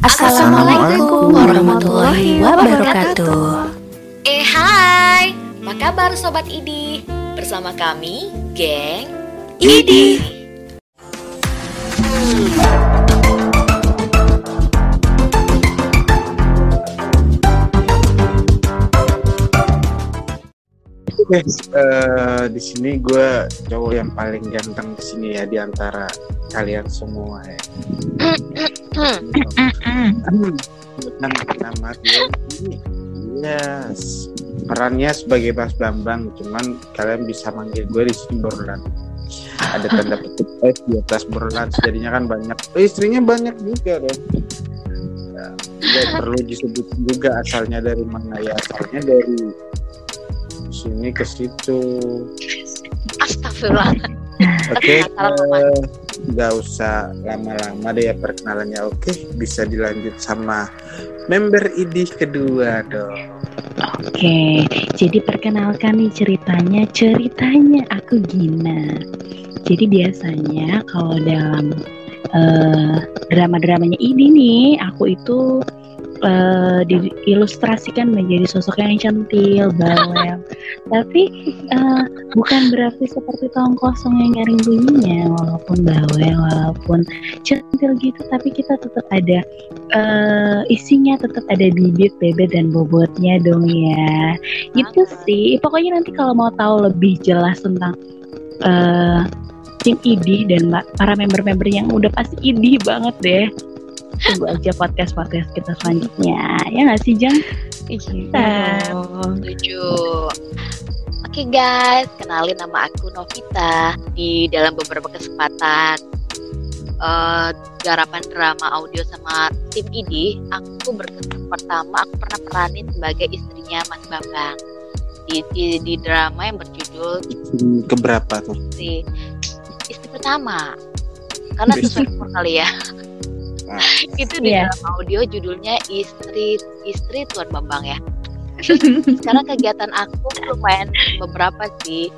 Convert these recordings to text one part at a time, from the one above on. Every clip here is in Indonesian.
Assalamualaikum warahmatullahi wabarakatuh. Eh hai, apa kabar Sobat Idi? Bersama kami, geng Idi. Oke, eh, di sini gue cowok yang paling ganteng di sini ya di antara kalian semua ya. Dengan nama gue ini, yes. Perannya sebagai Mas Bambang, cuman kalian bisa manggil gue di sini Borlan. Ada tanda petik S di atas Borlan, jadinya kan banyak. Oh, istrinya banyak juga dong. Ya, nggak perlu disebut juga asalnya dari mana ya, asalnya dari sini ke situ. Astagfirullah. Oke, eh, nggak usah lama-lama deh ya perkenalannya. Oke, bisa dilanjut sama member ID kedua dong. Oke, jadi perkenalkan nih ceritanya. Ceritanya aku Gina. Jadi biasanya kalau dalam eh, drama-dramanya ini nih, aku itu eh, diilustrasikan menjadi sosok yang centil, bawel. Tapi eh, bukan berarti seperti tong kosong yang nyaring bunyinya, walaupun bawel, walaupun centil gitu, tapi kita tetap ada eh isinya tetap ada bibit, bebek dan bobotnya dong ya. Itu sih. Pokoknya nanti kalau mau tahu lebih jelas tentang eh tim ID dan para member-member yang udah pasti ID banget deh. Tunggu aja podcast-podcast kita selanjutnya. Ya nggak sih, Jang? Iya. Setuju. Oke guys, kenalin nama aku Novita. Di dalam beberapa kesempatan eh, garapan drama audio sama tim ID, aku berkesan pertama aku pernah peranin sebagai istrinya Mas Bambang di, di, di drama yang berjudul Ini keberapa tuh? istri istri pertama karena sesuai umur kali ya Ah. itu di Iya. dalam audio judulnya istri istri Tuan Bambang ya sekarang kegiatan aku lumayan beberapa sih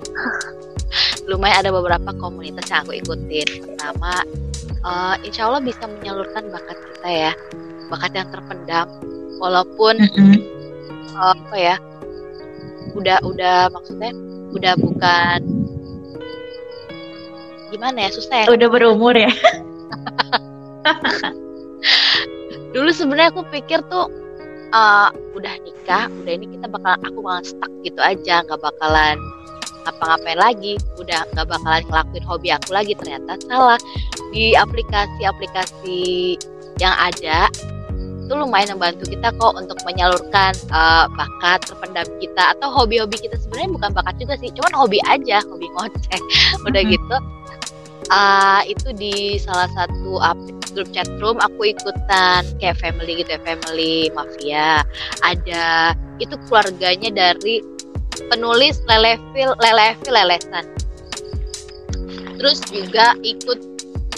lumayan ada beberapa komunitas yang aku ikutin pertama eh, insya Allah bisa menyalurkan bakat kita ya bakat yang terpendam walaupun eh, apa ya udah udah maksudnya udah bukan gimana ya susah ya Udah berumur ya? dulu sebenarnya aku pikir tuh eh, udah nikah udah ini kita bakal aku bakalan stuck gitu aja nggak bakalan ngapa-ngapain lagi udah nggak bakalan ngelakuin hobi aku lagi ternyata salah. Di aplikasi-aplikasi yang ada itu lumayan membantu kita kok untuk menyalurkan eh, bakat terpendam kita atau hobi-hobi kita sebenarnya bukan bakat juga sih cuman hobi aja hobi ngoceh udah gitu. Ah itu di salah satu grup chat room aku ikutan kayak family gitu ya family mafia. Ada itu keluarganya dari penulis lelevil lelevil lelesan. Terus juga ikut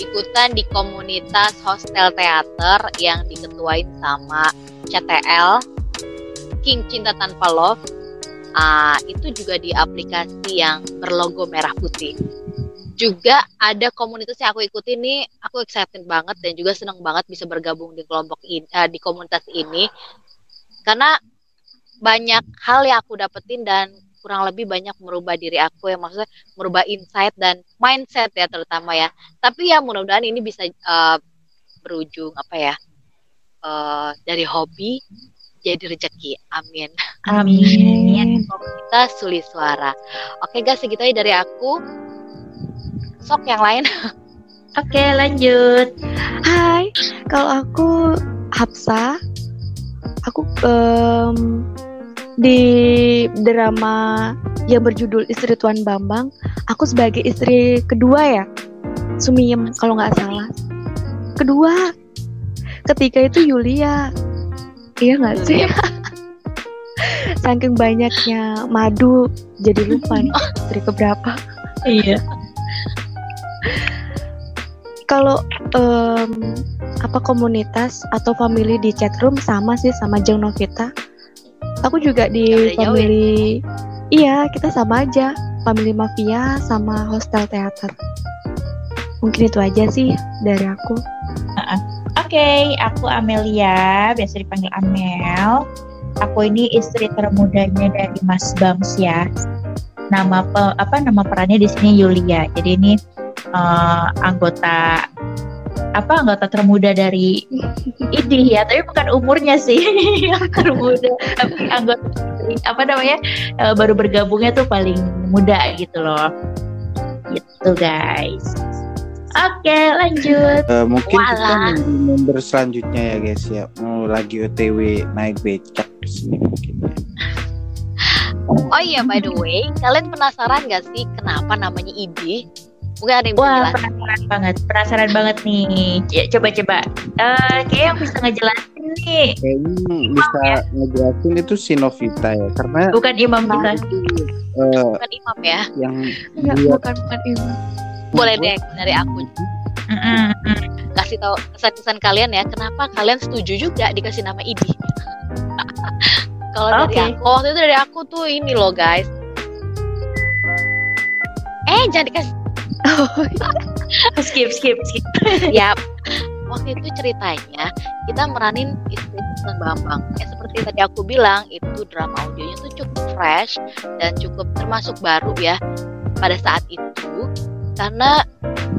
ikutan di komunitas hostel teater yang diketuain sama CTL King Cinta Tanpa Love. Ah, itu juga di aplikasi yang berlogo merah putih juga ada komunitas yang aku ikuti nih aku excited banget dan juga senang banget bisa bergabung di kelompok ini di komunitas ini. Karena banyak hal yang aku dapetin dan kurang lebih banyak merubah diri aku yang maksudnya merubah insight dan mindset ya terutama ya. Tapi ya mudah-mudahan ini bisa eh, berujung apa ya eh, dari hobi jadi rezeki. Amin. Amin. komunitas Suli Suara oke guys segitu aja dari aku sok yang lain Oke, lanjut. Hai, kalau aku Hapsa, aku em, di drama yang berjudul Istri Tuan Bambang, aku sebagai istri kedua ya, Sumiem kalau nggak salah. Kedua, ketiga itu Yulia, iya nggak sih? Saking banyaknya madu, jadi lupa nih istri keberapa. Iya. Kalau em, apa komunitas atau family di chatroom sama sih sama Jeng Novita. Aku juga di ya? family iya kita sama aja family mafia sama hostel teater. Mungkin itu aja sih dari aku. Oke, aku Amelia, biasa dipanggil Amel. Aku ini istri termudanya dari Mas Bams ya. Nama pe, apa nama perannya di sini Yulia. Jadi ini uh, anggota apa anggota termuda dari ini ya, tapi bukan umurnya sih yang termuda, tapi anggota apa namanya uh, baru bergabungnya tuh paling muda gitu loh. Gitu guys. Oke, lanjut. Uh, mungkin kita Walah. nunggu member selanjutnya ya guys ya. Mau lagi OTW naik becak di sini mungkin. ya. Oh iya, by the way, kalian penasaran gak sih kenapa namanya ID? Mungkin ada yang bisa Wah, jelasin. penasaran banget, penasaran banget nih. C- Coba-coba, Eh kayak yang bisa ngejelasin nih, Kayaknya bisa ngejelasin itu si Novita ya. Karena bukan imam kita. eh, Bukan imam ya. yang Enggak, dia bukan bukan ibu. Boleh deh dari aku Mm-mm. kasih tahu kesan-kesan kalian ya. Kenapa kalian setuju juga dikasih nama ID? Kalau dari Oke. aku, waktu itu dari aku tuh ini loh guys. Eh jangan dikasih skip, skip, skip. ya waktu itu ceritanya kita meranin istri Sultan Bambang. Ya seperti tadi aku bilang itu drama audionya tuh cukup fresh dan cukup termasuk baru ya pada saat itu. Karena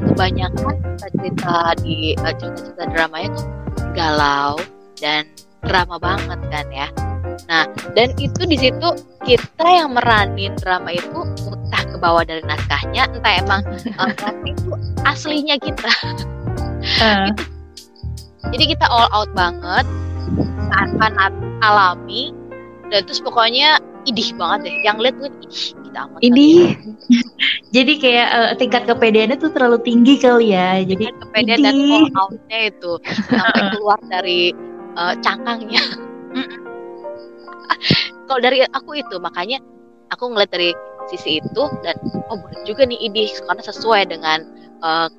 kebanyakan cerita di eh, cerita-cerita dramanya tuh galau dan drama banget kan ya. Nah dan itu di situ kita yang meranin drama itu ke bawah dari naskahnya entah emang drama itu aslinya kita. Eh, jadi kita all out banget seakan alami dan terus pokoknya idih banget deh. Yang lihat tuh idih kita amat Ini jadi kayak eh, tingkat kepedeannya tuh terlalu tinggi kali ya. Jadi kan kepedean dan idih. all outnya itu sampai keluar dari eh, cangkangnya. Kalau dari aku itu makanya aku ngeliat dari sisi itu dan oh boleh juga nih idih karena sesuai dengan eh,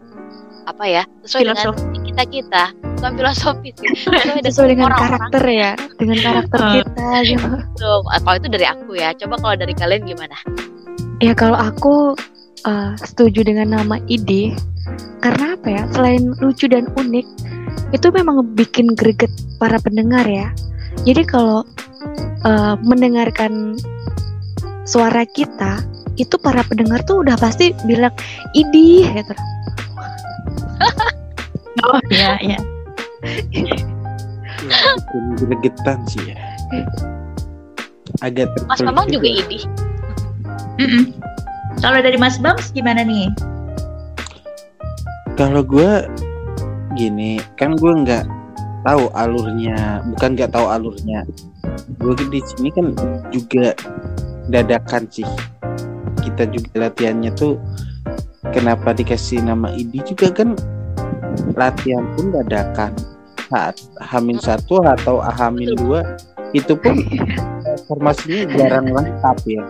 apa ya sesuai Filosofi. dengan kita kita bukan filosofi sih sesuai, sesuai dengan orang-orang karakter ya, dengan karakter kita gitu. tuh. kalau itu dari aku ya coba kalau dari kalian gimana Ya kalau aku eh, setuju dengan nama ide karena apa ya? Selain lucu dan unik, itu memang bikin greget para pendengar ya. Jadi kalau eh, mendengarkan suara kita, itu para pendengar tuh udah pasti bilang idih gitu. oh ya ya. ya, bikin gregetan sih ya. Agak Mas Mamang juga idih Mm-mm. Kalau dari Mas Bams gimana nih? Kalau gue gini, kan gue nggak tahu alurnya, bukan nggak tahu alurnya. Gue di sini kan juga dadakan sih. Kita juga latihannya tuh kenapa dikasih nama ID juga kan latihan pun dadakan saat Hamin satu atau Hamin dua itu pun formasinya jarang lengkap ya.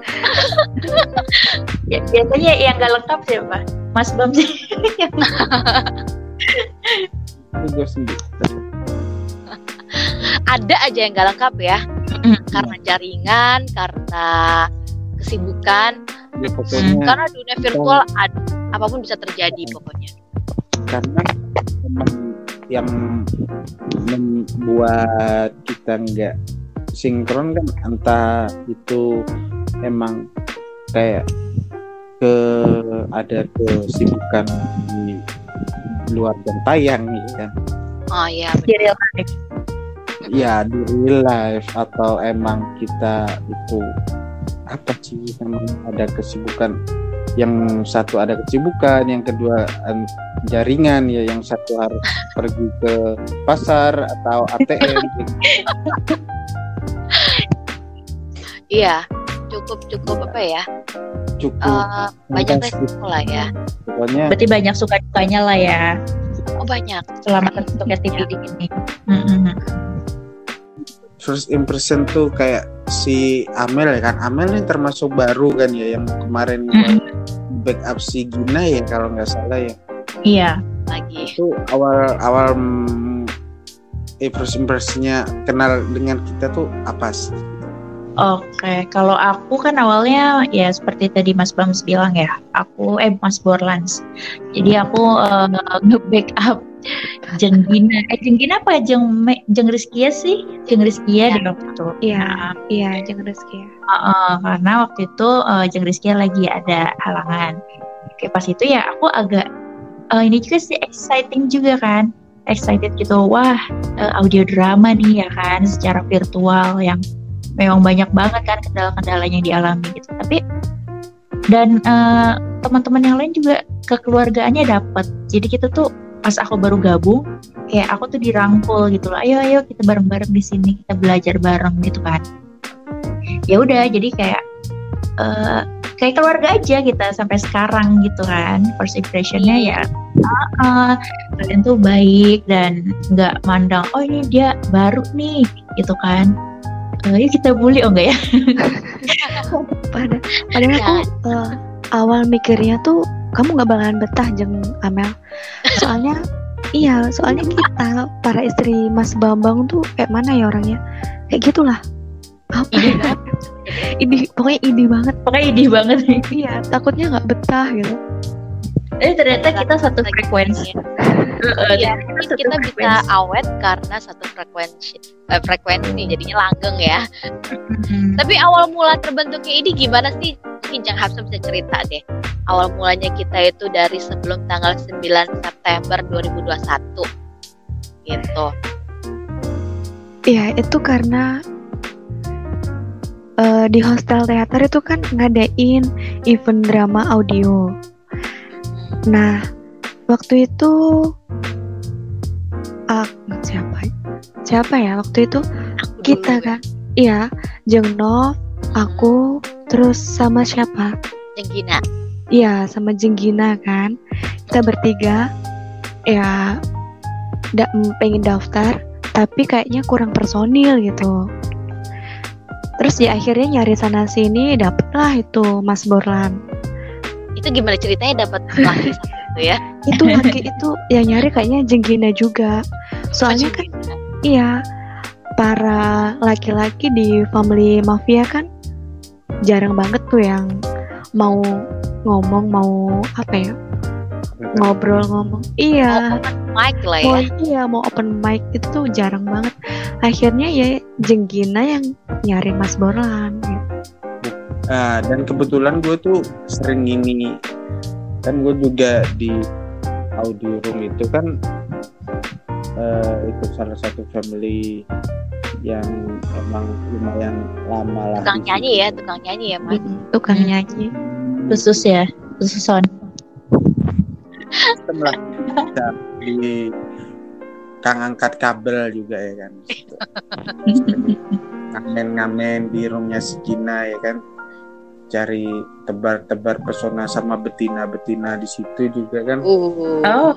Ya, biasanya yang gak lengkap siapa? Mas. Itu gue sendiri. ada aja yang gak lengkap ya. Karena jaringan karena kesibukan. Ya, pokoknya karena dunia virtual ad- apa pun bisa terjadi pokoknya. Karena teman yang membuat kita nggak sinkron kan entah itu emang kayak ke ada kesibukan di luar jam tayang ya kan. Oh iya life. Ya di real life atau emang kita itu apa sih? Emang ada kesibukan. Yang satu ada kesibukan yang kedua jaringan ya yang satu harus pergi ke pasar atau ATM gitu. iya cukup cukup apa ya? Cukup. Eh, banyak resiko lah ya. Pokoknya Berarti banyak suka dukanya lah ya. Oh banyak. Selama tertutup TV ini. Mm-mm. First impression tuh kayak si Amel ya kan Amel ini termasuk baru kan ya yang kemarin Mm-mm. backup si Gina ya kalau nggak salah ya Iya. lagi itu awal awal mm, eh, first impressionnya kenal dengan kita tuh apa sih Oke, kalau aku kan awalnya ya seperti tadi Mas Bams bilang ya, aku eh Mas Borlans. Jadi aku eh, nge-backup Jenggina. Eh Jenggina apa Jeng Me- Jeng Rizkia sih? Jeng Rizkia deh waktu itu. Iya, Nah, iya, jangan Rizky ya. Heeh, karena waktu itu eh, Jeng Rizkia lagi ada halangan. Kayak pas itu ya aku agak eh, ini juga sih exciting juga kan. Excited gitu. Wah, eh, audio drama nih ya kan secara virtual yang memang banyak banget kan kendala-kendalanya yang dialami gitu. Tapi dan eh, teman-teman yang lain juga kekeluargaannya dapat. Jadi kita tuh pas aku baru gabung kayak aku tuh dirangkul gitu loh. Ayo ayo kita bareng-bareng di sini kita belajar bareng gitu kan. Ya udah jadi kayak eh, kayak keluarga aja kita sampai sekarang gitu kan. First impressionnya ya ah, ah, kalian tuh baik dan nggak mandang oh ini dia baru nih gitu kan. Eh, yuk kita bully oh enggak ya? Pada, padahal aku eh, awal mikirnya tuh kamu nggak bakalan betah jeng Amel. Soalnya iya, soalnya kita para istri Mas Bambang tuh kayak mana ya orangnya? Kayak gitulah. Apa Ide ya? Ide, pokoknya ide banget. pokoknya idih banget Iya, takutnya nggak betah gitu. eh ternyata kita satu frekuensi Iya, satu kita bisa frekuensi. awet karena satu frekuensi eh, frekuensi jadinya langgeng ya. Mm. Tapi awal mula terbentuknya ini gimana sih? Mungkin Jang Hapsa bisa cerita deh. Awal mulanya kita itu dari sebelum tanggal 9 September 2021. Gitu. Iya, itu karena eh, di hostel teater itu kan ngadain event drama audio. Nah, waktu itu ah, siapa? ya? Siapa ya waktu itu? Aku Kita dulu kan. Iya, Jeng Nov, aku, terus sama siapa? Jeng Gina. Iya, sama Jenggina kan. Kita bertiga ya da- pengen daftar, tapi kayaknya kurang personil gitu. Terus ya akhirnya nyari sana sini dapetlah itu Mas Borlan. Itu gimana ceritanya dapat laki satu itu ya? Itu laki itu yang nyari kayaknya Jenggina juga. Soalnya kan iya para laki-laki di family mafia kan jarang banget tuh yang mau ngomong mau apa ya ngobrol ngomong iya Mike lah ya. mau iya mau open mic itu tuh jarang banget akhirnya ya Jenggina yang nyari Mas Borlan gitu. Ah, dan kebetulan gue tuh sering ini kan gue juga di audio room itu kan eh, ikut salah satu family yang emang lumayan lama lah Tukang nyanyi ya, tukang nyanyi ya, Mas. Tukang Hmm. nyanyi. Khusus ya khusus sound. Sistem lah. Dan di kang angkat kabel juga ya kan. Ngamen-ngamen di roomnya si Gina ya kan. Cari tebar-tebar pesona sama betina-betina di situ juga kan. Uh. oh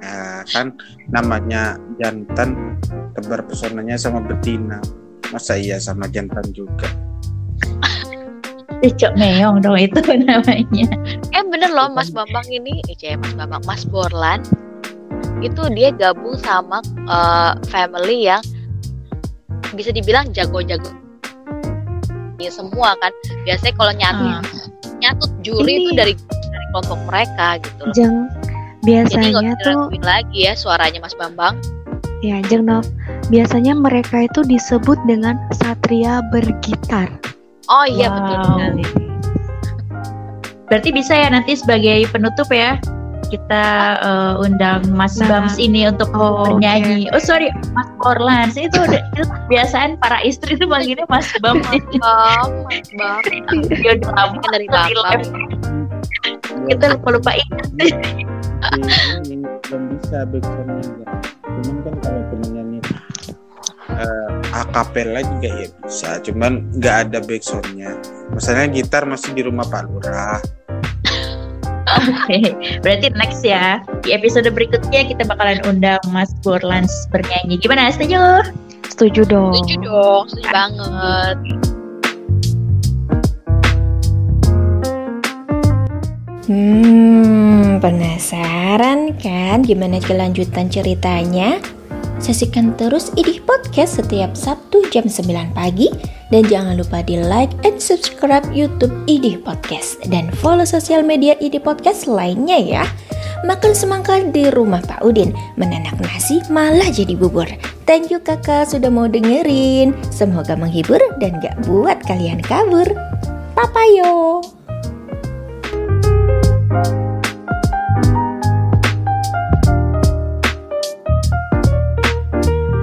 ya kan namanya jantan tebar pesonanya sama betina. Masa iya sama jantan juga? Cocok meong dong itu namanya. Eh bener loh Mas Bambang ini, eh cek Mas Bambang, Mas Borlan. Itu dia gabung sama eh, family yang bisa dibilang jago-jago. Ya semua kan. Biasanya kalau nyatut Ah. nyatut juri Ini- itu dari dari kelompok mereka gitu loh. Nggak biasanya usah tuh lagi ya suaranya Mas Bambang ya Jeng Nov biasanya mereka itu disebut dengan satria bergitar oh iya betul Wow. sekali Berarti bisa ya nanti sebagai penutup ya kita eh, undang Mas Nah. Bams ini untuk Oh, bernyanyi. Oh sorry, Mas Borlan. Saya itu udah itu kebiasaan para istri itu manggilnya Mas Bams. Bang Mas Bang Ya udah lama dari live. Kita lupa lupa ingat. Ini belum bisa backsoundnya enggak cuman kan kalau cuma nyanyi eh, akapela juga ya bisa cuman nggak ada backsoundnya masalahnya gitar masih di rumah Pak Lurah Oke, berarti next ya. Di episode berikutnya kita bakalan undang Mas Borlan bernyanyi. Gimana? Setuju? setuju dong setuju dong setuju banget Penasaran kan gimana kelanjutan ceritanya? Saksikan terus Idih Podcast setiap Sabtu jam 9 pagi dan jangan lupa di like and subscribe YouTube Idih Podcast dan follow sosial media Idih Podcast lainnya ya. makan semangka di rumah Pak Udin, menanak nasi malah jadi bubur. Thank you kakak sudah mau dengerin. Semoga menghibur dan gak buat kalian kabur. Papayo.